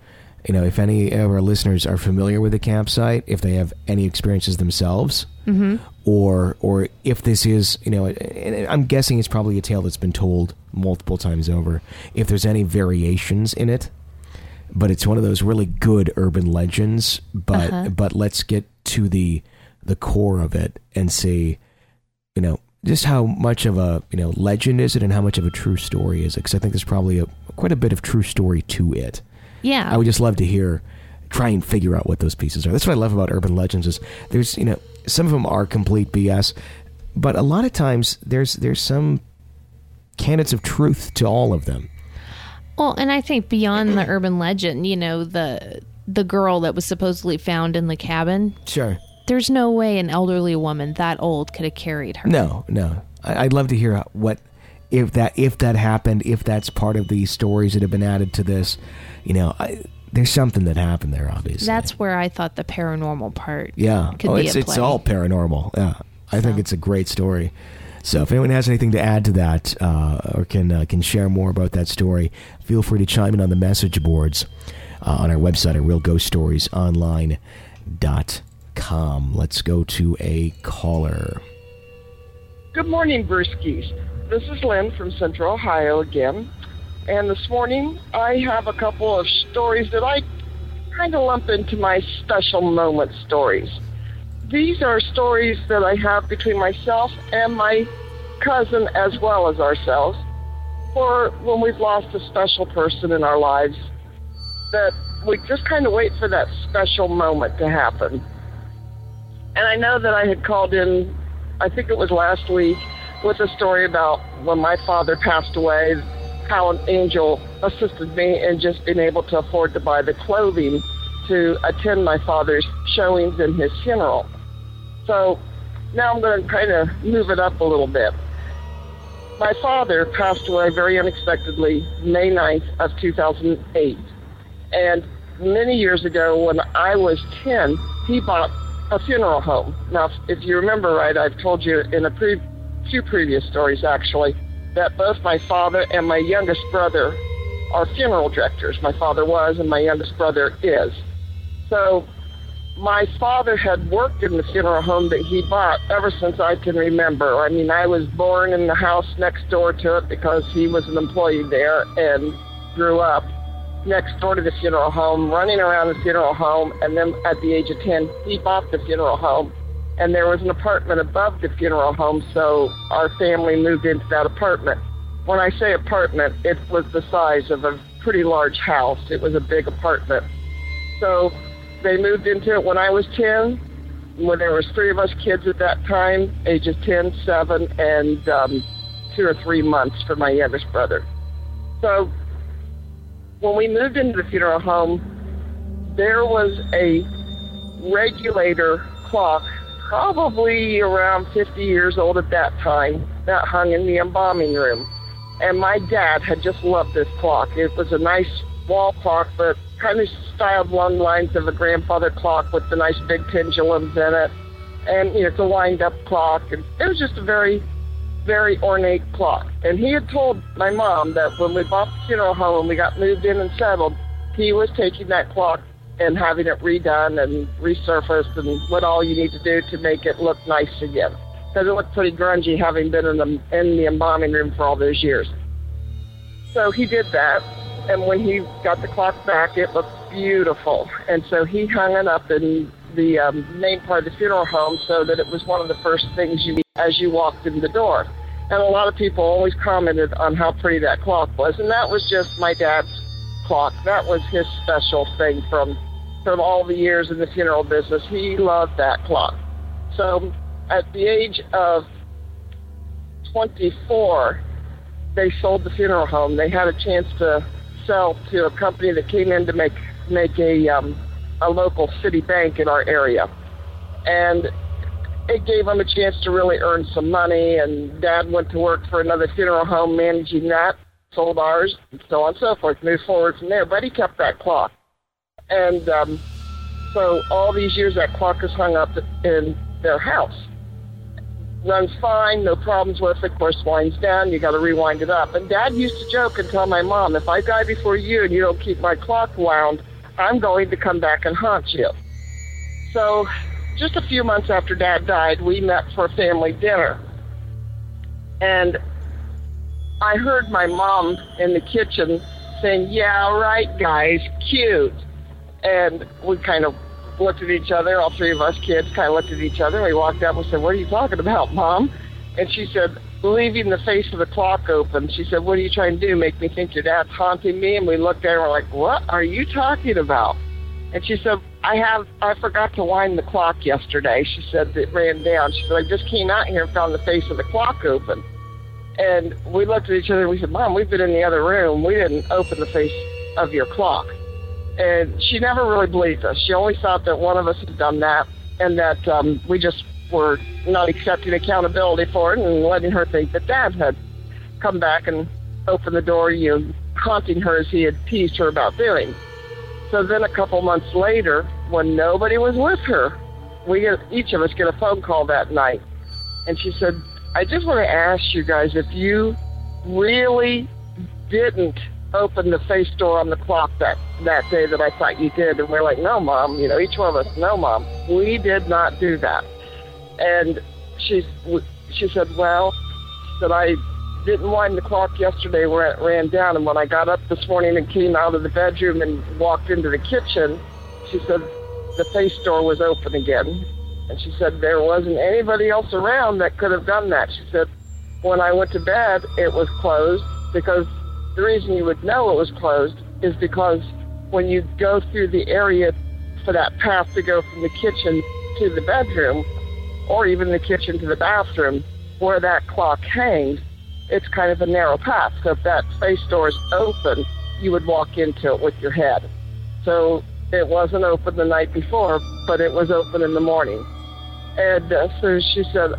you know, if any of our listeners are familiar with the campsite, if they have any experiences themselves,
Mm-hmm.
or or if this is, you know, and I'm guessing it's probably a tale that's been told multiple times over. If there's any variations in it, but it's one of those really good urban legends. But
Uh-huh.
but let's get to the the core of it and see, you know, just how much of a you know legend is it, and how much of a true story is it? Because I think there's probably a quite a bit of true story to it.
Yeah.
I would just love to hear, try and figure out what those pieces are. That's what I love about urban legends is there's you know some of them are complete BS, but a lot of times there's there's some candidates of truth to all of them.
Well, and I think beyond the urban legend, you know, the the girl that was supposedly found in the cabin,
Sure.
there's no way an elderly woman that old could have carried her.
No, no. I, I'd love to hear what if that if that happened, if that's part of the stories that have been added to this. You know, I, there's something that happened there. Obviously,
That's where I thought the paranormal part
yeah.
could
oh, it's
at
it's
play.
all paranormal. Yeah, I think it's a great story. So if anyone has anything to add to that uh, or can uh, can share more about that story, feel free to chime in on the message boards uh, on our website at realghoststoriesonline.com. Let's go to a caller.
Good morning, Brewskis. This is Lynn from Central Ohio again. And this morning, I have a couple of stories that I kind of lump into my special moment stories. These are stories that I have between myself and my cousin, as well as ourselves, for when we've lost a special person in our lives, that we just kind of wait for that special moment to happen. And I know that I had called in, I think it was last week, with a story about when my father passed away, how an angel assisted me in just being able to afford to buy the clothing to attend my father's showings in his funeral. So now I'm going to kind of move it up a little bit. My father passed away very unexpectedly May 9th of 2008. And many years ago, when I was 10, he bought a funeral home. Now, if you remember right, I've told you in a pre- few previous stories, actually, that both my father and my youngest brother are funeral directors. My father was, and my youngest brother is. So, my father had worked in the funeral home that he bought ever since I can remember. I mean, I was born in the house next door to it because he was an employee there and grew up next door to the funeral home, running around the funeral home, and then at the age of 10, he bought the funeral home. And there was an apartment above the funeral home, so our family moved into that apartment. When I say apartment, it was the size of a pretty large house. It was a big apartment. So they moved into it when I was 10. When there was three of us kids at that time, ages 10, 7, and um, two or three months for my youngest brother. So when we moved into the funeral home, there was a regulator clock, probably around 50 years old at that time, that hung in the embalming room. And my dad had just loved this clock. It was a nice wall clock, but kind of styled along lines of a grandfather clock with the nice big pendulums in it. And, you know, it's a wind up clock. And it was just a very, very ornate clock. And he had told my mom that when we bought the funeral home and we got moved in and settled, he was taking that clock and having it redone and resurfaced and what all you need to do to make it look nice again. Because it looked pretty grungy having been in the, in the embalming room for all those years. So he did that. And when he got the clock back, it looked beautiful. And so he hung it up in the um, main part of the funeral home so that it was one of the first things you as you walked in the door. And a lot of people always commented on how pretty that clock was. And that was just my dad's clock. That was his special thing from from all the years in the funeral business. He loved that clock. So at the age of 24, they sold the funeral home. They had a chance to sell to a company that came in to make make a um, a local city bank in our area, and it gave them a chance to really earn some money. And Dad went to work for another funeral home managing that, sold ours, and so on and so forth. Moved forward from there, but he kept that clock, and um, so all these years that clock was hung up in their house. runs fine, no problems with it. Of course, winds down, you got to rewind it up. And Dad used to joke and tell my mom, if I die before you and you don't keep my clock wound, I'm going to come back and haunt you. So, just a few months after Dad died, we met for a family dinner. And I heard my mom in the kitchen saying, Yeah, right, guys, cute. And we kind of looked at each other, all three of us kids kind of looked at each other. We walked up and said, What are you talking about, Mom? And she said, Leaving the face of the clock open. She said, What are you trying to do? Make me think your dad's haunting me? And we looked at her and we're like, What are you talking about? And she said, I have, I forgot to wind the clock yesterday. She said it ran down. She said, I just came out here and found the face of the clock open. And we looked at each other and we said, Mom, we've been in the other room. We didn't open the face of your clock. And she never really believed us. She always thought that one of us had done that and that um, we just were not accepting accountability for it and letting her think that Dad had come back and opened the door, you know, haunting her as he had teased her about doing. So then a couple months later, when nobody was with her, we get, each of us get a phone call that night. And she said, I just want to ask you guys if you really didn't open the face door on the clock that that day that I thought you did, and we're like, no, mom. You know, each one of us, no, mom. We did not do that. And she she said, well, that I didn't wind the clock yesterday where it ran down, and when I got up this morning and came out of the bedroom and walked into the kitchen, she said the face door was open again. And she said there wasn't anybody else around that could have done that. She said when I went to bed, it was closed because the reason you would know it was closed is because when you go through the area for that path to go from the kitchen to the bedroom, or even the kitchen to the bathroom, where that clock hangs, it's kind of a narrow path. So if that face door is open, you would walk into it with your head. So it wasn't open the night before, but it was open in the morning. And uh, so she said,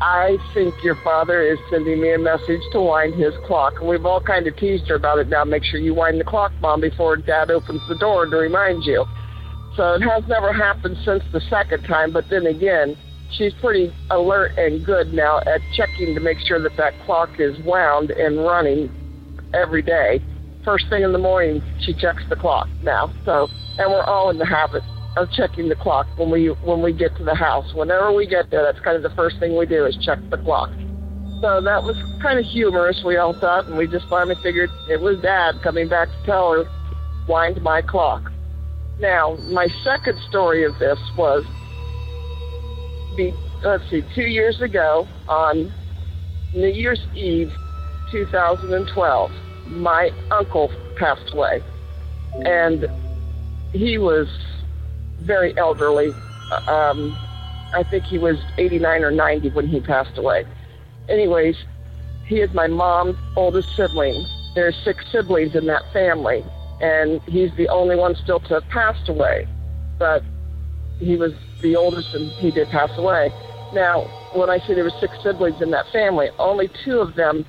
I think your father is sending me a message to wind his clock. And we've all kind of teased her about it now. Make sure you wind the clock, Mom, before Dad opens the door to remind you. So it has never happened since the second time, but then again, she's pretty alert and good now at checking to make sure that that clock is wound and running every day. First thing in the morning, she checks the clock now. So, and we're all in the habit of checking the clock when we when we get to the house. Whenever we get there, that's kind of the first thing we do is check the clock. So that was kind of humorous, we all thought, and we just finally figured it was Dad coming back to tell her, wind my clock. Now, my second story of this was, be, let's see, two years ago on New Year's Eve, 2012, my uncle passed away, and he was very elderly. Um, I think he was 89 or 90 when he passed away. Anyways, he is my mom's oldest sibling. There's six siblings in that family, and he's the only one still to have passed away. But he was the oldest, and he did pass away. Now, when I say there were six siblings in that family, only two of them,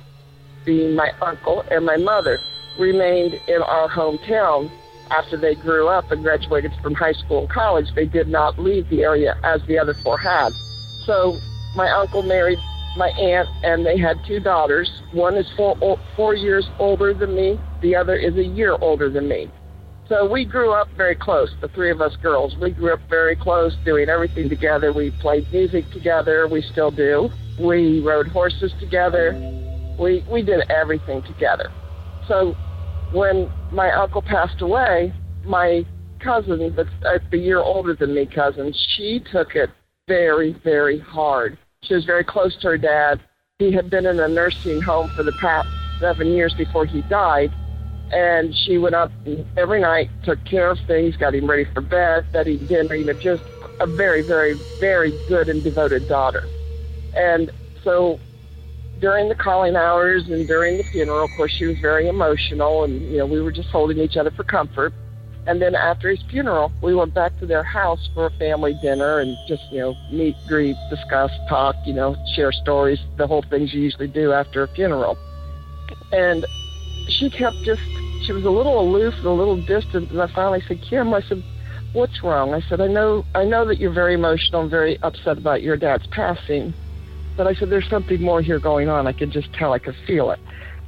being my uncle and my mother, remained in our hometown after they grew up and graduated from high school and college, they did not leave the area as the other four had. So my uncle married my aunt, and they had two daughters. One is four, four years older than me, the other is a year older than me. So we grew up very close, the three of us girls. We grew up very close, doing everything together. We played music together, we still do. We rode horses together. We, we did everything together. So when my uncle passed away, my cousin, that's a year older than me, cousin, she took it very, very hard. She was very close to her dad. He had been in a nursing home for the past seven years before he died. And she went up every night, took care of things, got him ready for bed, fed him dinner, you know, just a very, very, very good and devoted daughter. And so during the calling hours and during the funeral, of course, she was very emotional, and you know we were just holding each other for comfort. And then after his funeral, we went back to their house for a family dinner and just you know meet, greet, discuss, talk, you know, share stories, the whole things you usually do after a funeral. And she kept just she was a little aloof and a little distant. And I finally said, Kim, I said, what's wrong? I said, I know I know that you're very emotional and very upset about your dad's passing but I said, there's something more here going on. I could just tell. I could feel it.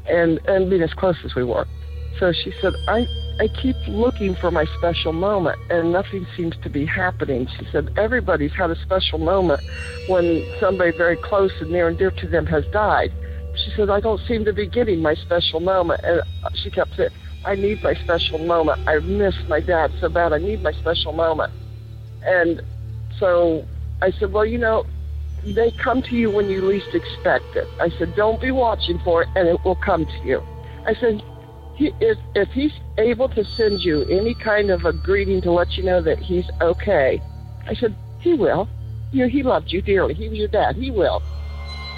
And, and being as close as we were. So she said, I, I keep looking for my special moment and nothing seems to be happening. She said, everybody's had a special moment when somebody very close and near and dear to them has died. She said, I don't seem to be getting my special moment. And uh, she kept saying, I need my special moment. I miss my dad so bad. I need my special moment. And so I said, well, you know, they come to you when you least expect it. I said, don't be watching for it and it will come to you. I said, he, if, if he's able to send you any kind of a greeting to let you know that he's okay, I said, he will. You know, he loved you dearly. He was your dad. He will.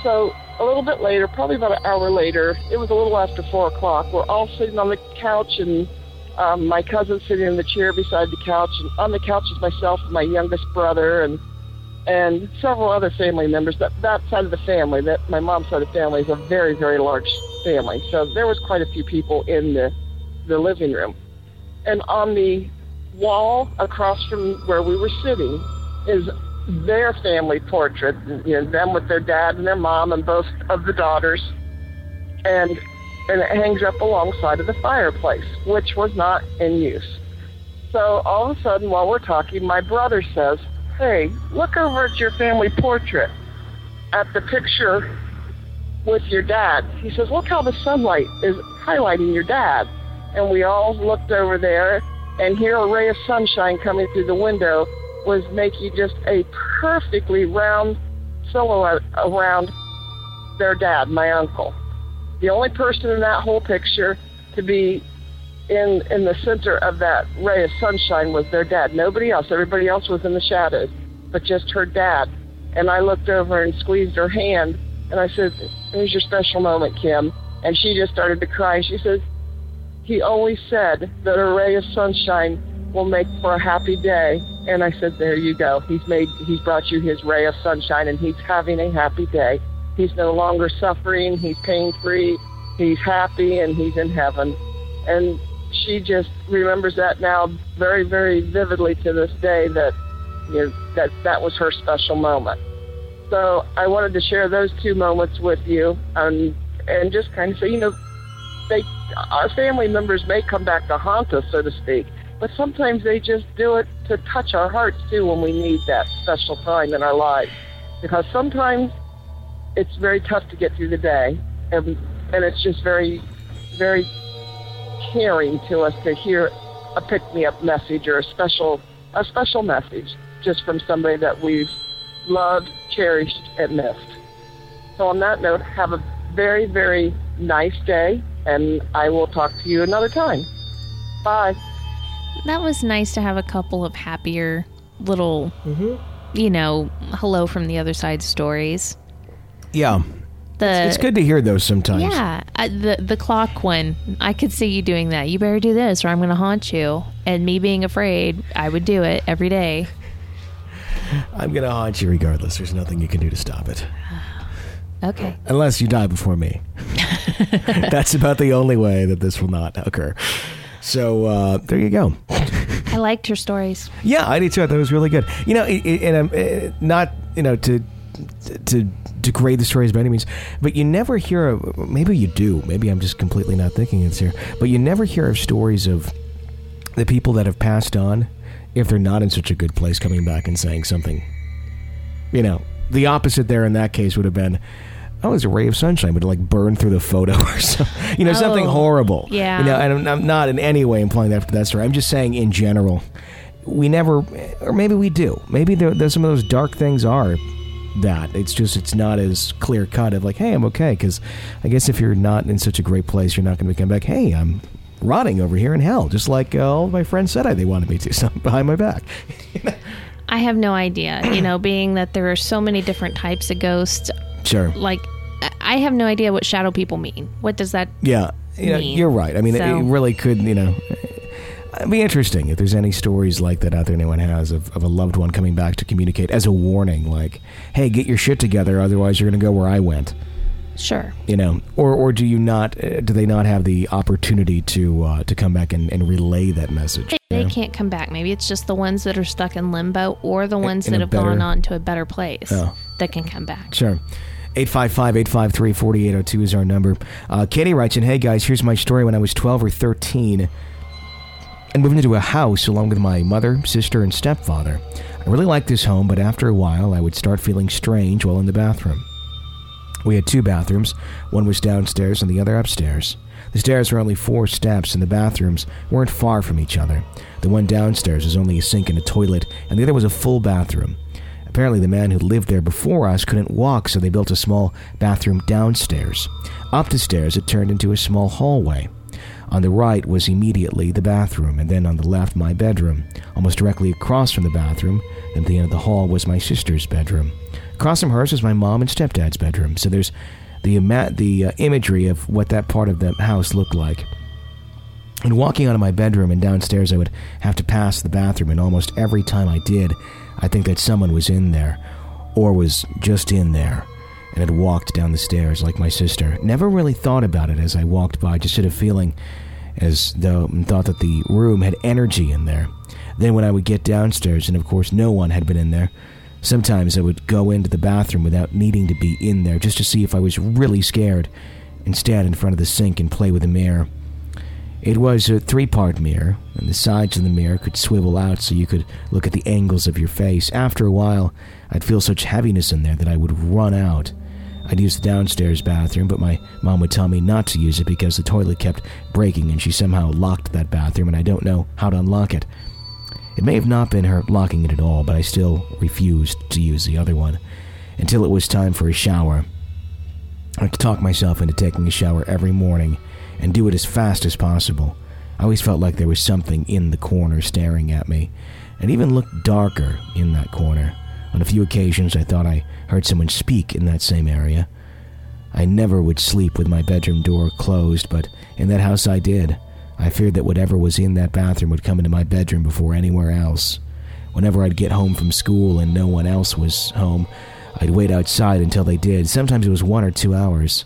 So a little bit later, probably about an hour later, it was a little after four o'clock. We're all sitting on the couch, and um, my cousin sitting in the chair beside the couch, and on the couch is myself and my youngest brother, and and several other family members. That that side of the family, that my mom's side of the family, is a very very large family. So there was quite a few people in the the living room, and on the wall across from where we were sitting is their family portrait, you know, them with their dad and their mom and both of the daughters, and and it hangs up alongside of the fireplace, which was not in use. So all of a sudden, while we're talking, my brother says, "Hey, look over at your family portrait, at the picture with your dad." He says, "Look how the sunlight is highlighting your dad." And we all looked over there, and here a ray of sunshine coming through the window was making just a perfectly round silhouette around their dad, my uncle. The only person in that whole picture to be in in the center of that ray of sunshine was their dad. Nobody else. Everybody else was in the shadows, but just her dad. And I looked over and squeezed her hand, and I said, "Here's your special moment, Kim." And she just started to cry. She says, "He always said that a ray of sunshine will make for a happy day." And I said, "There you go. He's made. He's brought you his ray of sunshine, and he's having a happy day. He's no longer suffering. He's pain free. He's happy, and he's in heaven." And she just remembers that now very, very vividly to this day. That you know that that was her special moment. So I wanted to share those two moments with you, and and just kind of say, you know, they our family members may come back to haunt us, so to speak, but sometimes they just do it to touch our hearts too when we need that special time in our lives. Because sometimes it's very tough to get through the day, and and it's just very, very caring to us to hear a pick me up message or a special a special message just from somebody that we've loved, cherished, and missed. So on that note, have a very, very nice day, and I will talk to you another time. Bye.
That was nice to have a couple of happier little, mm-hmm. you know, hello from the other side stories.
Yeah.
The
It's good to hear those sometimes.
Yeah, uh, the the clock one. I could see you doing that. You better do this, or I'm going to haunt you. And me being afraid, I would do it every day. *sighs*
I'm going to haunt you regardless. There's nothing you can do to stop it. *sighs*
Okay.
Unless you die before me. *laughs* *laughs* That's about the only way that this will not occur. So uh, there you go.
I liked your stories.
Yeah, I did too. I thought it was really good. You know, it, it, and I'm uh, not you know to to degrade the stories by any means, but you never hear. Of, maybe you do. Maybe I'm just completely not thinking it's here. But you never hear of stories of the people that have passed on if they're not in such a good place coming back and saying something. You know, the opposite there in that case would have been. Oh, it's a ray of sunshine, but it like burned through the photo *laughs* or something. You know, something
Oh,
horrible.
yeah.
You know, and I'm, I'm not in any way implying that for that story. I'm just saying in general, we never, or maybe we do. Maybe there, there's some of those dark things are that. It's just it's not as clear cut of like, hey, I'm okay. Because I guess if you're not in such a great place, you're not going to come back. Hey, I'm rotting over here in hell, just like uh, all my friends said I, they wanted me to. *laughs* So behind my back. *laughs*
I have no idea. You know, being that there are so many different types of ghosts,
Sure.
like I- I have no idea what shadow people mean. What does that?
Yeah, yeah,
mean.
you're right. I mean,
So-
it really could, you know, it'd be interesting if there's any stories like that out there anyone has of, of a loved one coming back to communicate as a warning, like, hey, get your shit together, otherwise you're going to go where I went.
Sure.
You know, or or do you not? Uh, do they not have the opportunity to uh, to come back and, and relay that message?
They, they can't come back. Maybe it's just the ones that are stuck in limbo, or the ones
in
that have
better-
gone on to a better place
Oh.
that can come back.
Sure. 855 853 4802 is our number. Uh, Katie writes in Hey guys, here's my story. When I was 12 or 13 and moved into a house along with my mother, sister, and stepfather. I really liked this home, but after a while, I would start feeling strange while in the bathroom. We had two bathrooms, one was downstairs and the other upstairs. The stairs were only four steps, and the bathrooms weren't far from each other. The one downstairs was only a sink and a toilet, and the other was a full bathroom. Apparently, the man who lived there before us couldn't walk, so they built a small bathroom downstairs. Up the stairs, it turned into a small hallway. On the right was immediately the bathroom, and then on the left, my bedroom. Almost directly across from the bathroom, at the end of the hall, was my sister's bedroom. Across from hers was my mom and stepdad's bedroom. So there's the ima- the uh, imagery of what that part of the house looked like. And walking out of my bedroom and downstairs, I would have to pass the bathroom, and almost every time I did, I think that someone was in there, or was just in there, and had walked down the stairs like my sister. Never really thought about it as I walked by, just had a feeling as though and thought that the room had energy in there. Then when I would get downstairs, and of course no one had been in there, sometimes I would go into the bathroom without needing to be in there just to see if I was really scared and stand in front of the sink and play with the mirror. It was a three part mirror, and the sides of the mirror could swivel out so you could look at the angles of your face. After a while, I'd feel such heaviness in there that I would run out. I'd use the downstairs bathroom, but my mom would tell me not to use it because the toilet kept breaking and she somehow locked that bathroom, and I don't know how to unlock it. It may have not been her locking it at all, but I still refused to use the other one until it was time for a shower. I had to talk myself into taking a shower every morning and do it as fast as possible. I always felt like there was something in the corner staring at me. and even looked darker in that corner. On a few occasions, I thought I heard someone speak in that same area. I never would sleep with my bedroom door closed, but in that house I did. I feared that whatever was in that bathroom would come into my bedroom before anywhere else. Whenever I'd get home from school and no one else was home, I'd wait outside until they did. Sometimes it was one or two hours.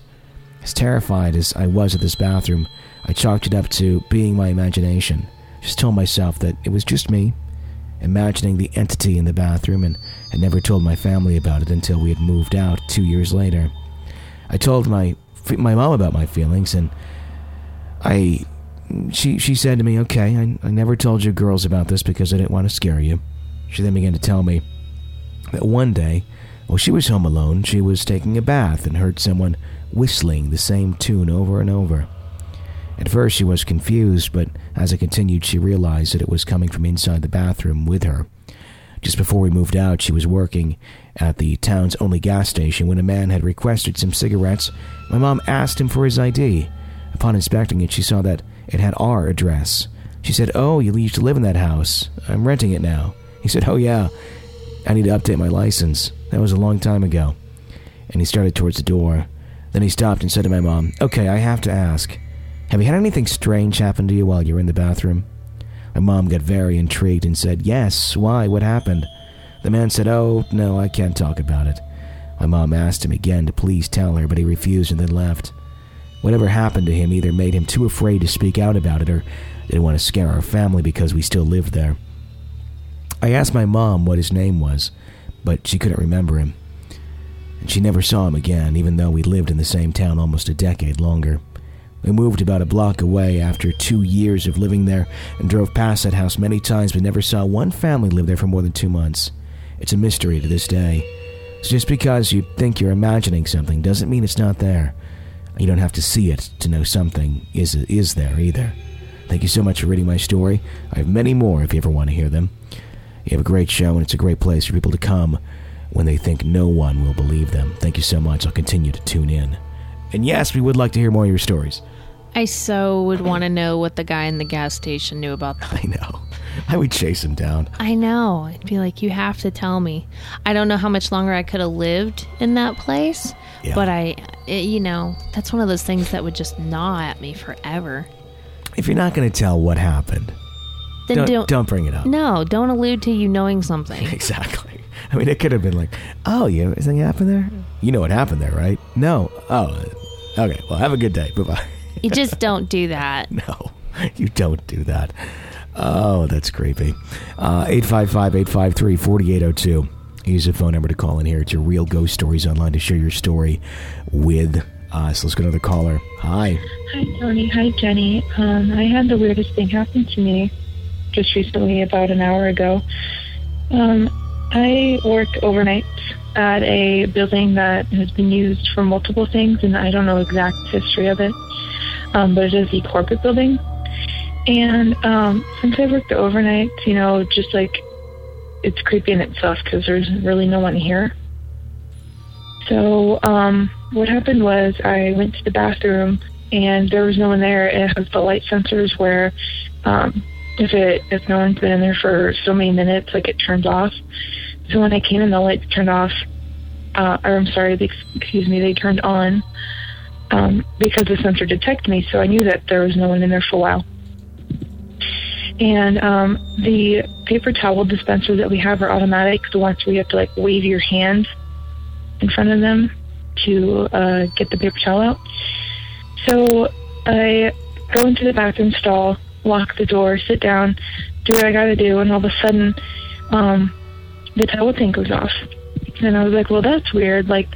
As terrified as I was of this bathroom, I chalked it up to being my imagination. Just told myself that it was just me, imagining the entity in the bathroom, and had never told my family about it until we had moved out two years later. I told my my mom about my feelings, and I she she said to me, "Okay, I, I never told you girls about this because I didn't want to scare you." She then began to tell me that one day, while she was home alone, she was taking a bath and heard someone whistling the same tune over and over. At first, she was confused, but as it continued, she realized that it was coming from inside the bathroom with her. Just before we moved out, she was working at the town's only gas station when a man had requested some cigarettes. My mom asked him for his ID. Upon inspecting it, she saw that it had our address. She said, Oh, you used to live in that house. I'm renting it now. He said, Oh, yeah. I need to update my license. That was a long time ago. And he started towards the door. Then he stopped and said to my mom, Okay, I have to ask. Have you had anything strange happen to you while you were in the bathroom? My mom got very intrigued and said, Yes, why? What happened? The man said, Oh, no, I can't talk about it. My mom asked him again to please tell her, but he refused and then left. Whatever happened to him either made him too afraid to speak out about it or didn't want to scare our family because we still lived there. I asked my mom what his name was, but she couldn't remember him. And she never saw him again, even though we lived in the same town almost a decade longer. We moved about a block away after two years of living there and drove past that house many times but never saw one family live there for more than two months. It's a mystery to this day. So just because you think you're imagining something doesn't mean it's not there. You don't have to see it to know something is is there either. Thank you so much for reading my story. I have many more if you ever want to hear them. You have a great show, and it's a great place for people to come when they think no one will believe them. Thank you so much. I'll continue to tune in. And yes, we would like to hear more of your stories.
I so would want to know what the guy in the gas station knew about that. *laughs*
I know. I would chase him down.
I know. I'd be like, you have to tell me. I don't know how much longer I could have lived in that place,
Yeah.
but I, it, you know, that's one of those things that would just gnaw at me forever.
If you're not going to tell what happened,
Then
don't,
don't,
bring it up.
no, don't allude to you knowing something. *laughs*
Exactly. I mean, it could have been like, oh, you know, anything happened there? You know what happened there, right? No. Oh, uh, okay. Well, have a good day. Bye bye. *laughs*
you just don't do that. *laughs*
No, you don't do that. Oh, that's creepy. Uh, 855 853 4802. Use the phone number to call in here. It's your Real Ghost Stories Online to share your story with us. Let's go to another caller. Hi.
Hi, Tony. Hi, Jenny. Um, I had the weirdest thing happen to me just recently, about an hour ago. Um, I work overnight at a building that has been used for multiple things, and I don't know exact history of it, um, but it is the corporate building. And um, since I work the overnight, you know, just like it's creepy in itself because there's really no one here. So um, what happened was I went to the bathroom and there was no one there. It has the light sensors where um, if it if no one's been in there for so many minutes, like it turns off. So when I came in, the lights turned off. Uh, or I'm sorry, they, excuse me, they turned on um, because the sensor detected me. So I knew that there was no one in there for a while. And um, the paper towel dispensers that we have are automatic. The ones where you have to like wave your hand in front of them to uh, get the paper towel out. So I go into the bathroom stall, lock the door, sit down, do what I gotta do, and all of a sudden, um, the towel tank goes off. And I was like, well, that's weird. Like,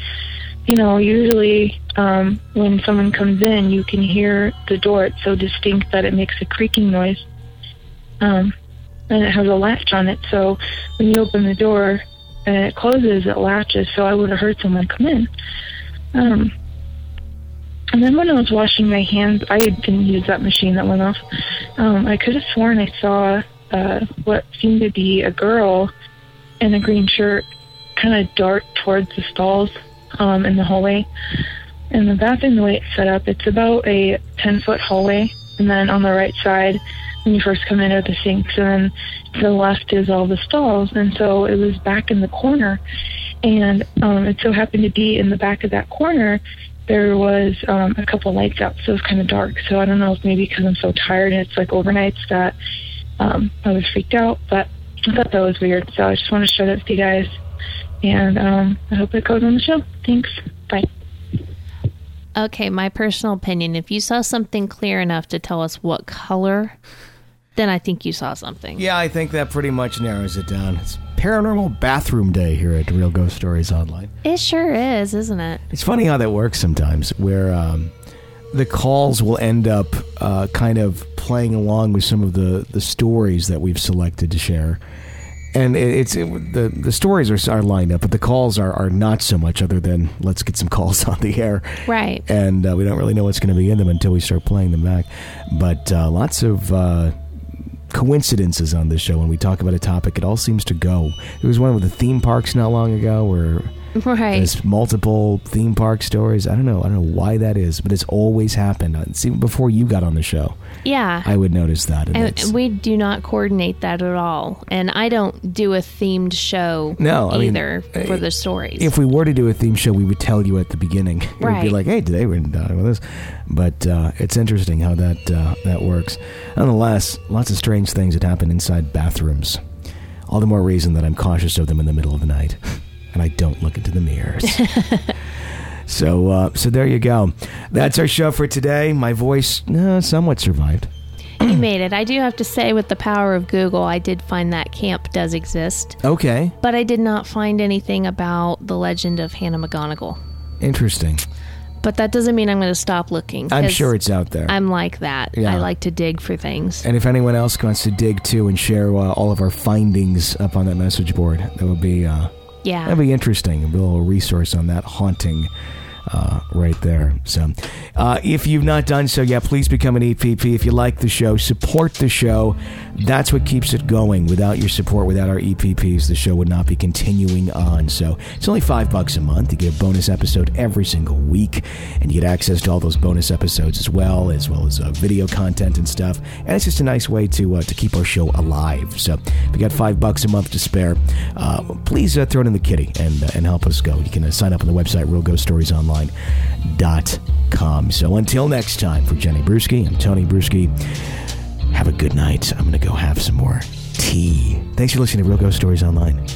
you know, usually um, when someone comes in, you can hear the door. It's so distinct that it makes a creaking noise. Um, and it has a latch on it. So when you open the door and it closes, it latches. So I would have heard someone come in. Um, and then when I was washing my hands, I didn't use that machine that went off. Um, I could have sworn I saw uh, what seemed to be a girl in a green shirt kind of dart towards the stalls um, in the hallway. And the bathroom, the way it's set up, it's about a 10 foot hallway. And then on the right side, when you first come in, are the sinks. And then to the left is all the stalls. And so it was back in the corner. And um, it so happened to be in the back of that corner, there was um, a couple lights out. So it was kind of dark. So I don't know if maybe because I'm so tired and it's like overnights that um, I was freaked out. But I thought that was weird. So I just want to share that with you guys. And um, I hope it goes on the show. Thanks. Bye.
Okay, my personal opinion if you saw something clear enough to tell us what color, then I think you saw something.
Yeah, I think that pretty much narrows it down. It's Paranormal Bathroom Day here at Real Ghost Stories Online.
It sure is, isn't it?
It's funny how that works sometimes, where um, the calls will end up uh, kind of playing along with some of the, the stories that we've selected to share. And it, it's it, the the stories are, are lined up, but the calls are, are not so much. Other than let's get some *laughs* calls on the air,
Right.
and uh, we don't really know what's going to be in them until we start playing them back. But uh, lots of uh, coincidences on this show when we talk about a topic. It all seems to go. There was one with the theme parks not long ago where *laughs*
Right.
there's multiple theme park stories. I don't know. I don't know why that is, but it's always happened. Uh, See, before you got on the show,
Yeah.
I would notice that. And
and we do not coordinate that at all. And I don't do a themed show
No, I mean,
either for the stories.
if we were to do a theme show, we would tell you at the beginning. *laughs* It would be like, "Hey, today we're talking about this," but uh, it's interesting how that uh, that works. Nonetheless, lots of strange things that happen inside bathrooms. All the more reason that I'm cautious of them in the middle of the night, *laughs* and I don't look into the mirrors. *laughs* so, uh, so there you go. That's our show for today. My voice uh, somewhat survived.
you made it. I do have to say, with the power of Google, I did find that camp does exist,
Okay,
but I did not find anything about the legend of Hannah McGonigal.
interesting.
But that doesn't mean I'm going to stop looking.
I'm sure it's out there.
I'm like that.
Yeah.
I like to dig for things.
And if anyone else wants to dig too and share uh, all of our findings up on that message board, that would be uh,
Yeah.
that'd be interesting. A little resource on that haunting uh, right there. So, uh, if you've not done so yet, please become an EPP. If you like the show, support the show. That's what keeps it going. Without your support, without our EPPs, the show would not be continuing on. So, it's only five bucks a month. You get a bonus episode every single week, and you get access to all those bonus episodes as well, as well as uh, video content and stuff. And it's just a nice way to uh, to keep our show alive. So, if you got five bucks a month to spare, uh, please uh, throw it in the kitty and uh, and help us go. You can uh, sign up on the website realghoststoriesonline.com. So until next time, for Jenny Brewski, I'm Tony Brewski. Have a good night. I'm going to go have some more tea. Thanks for listening to Real Ghost Stories Online.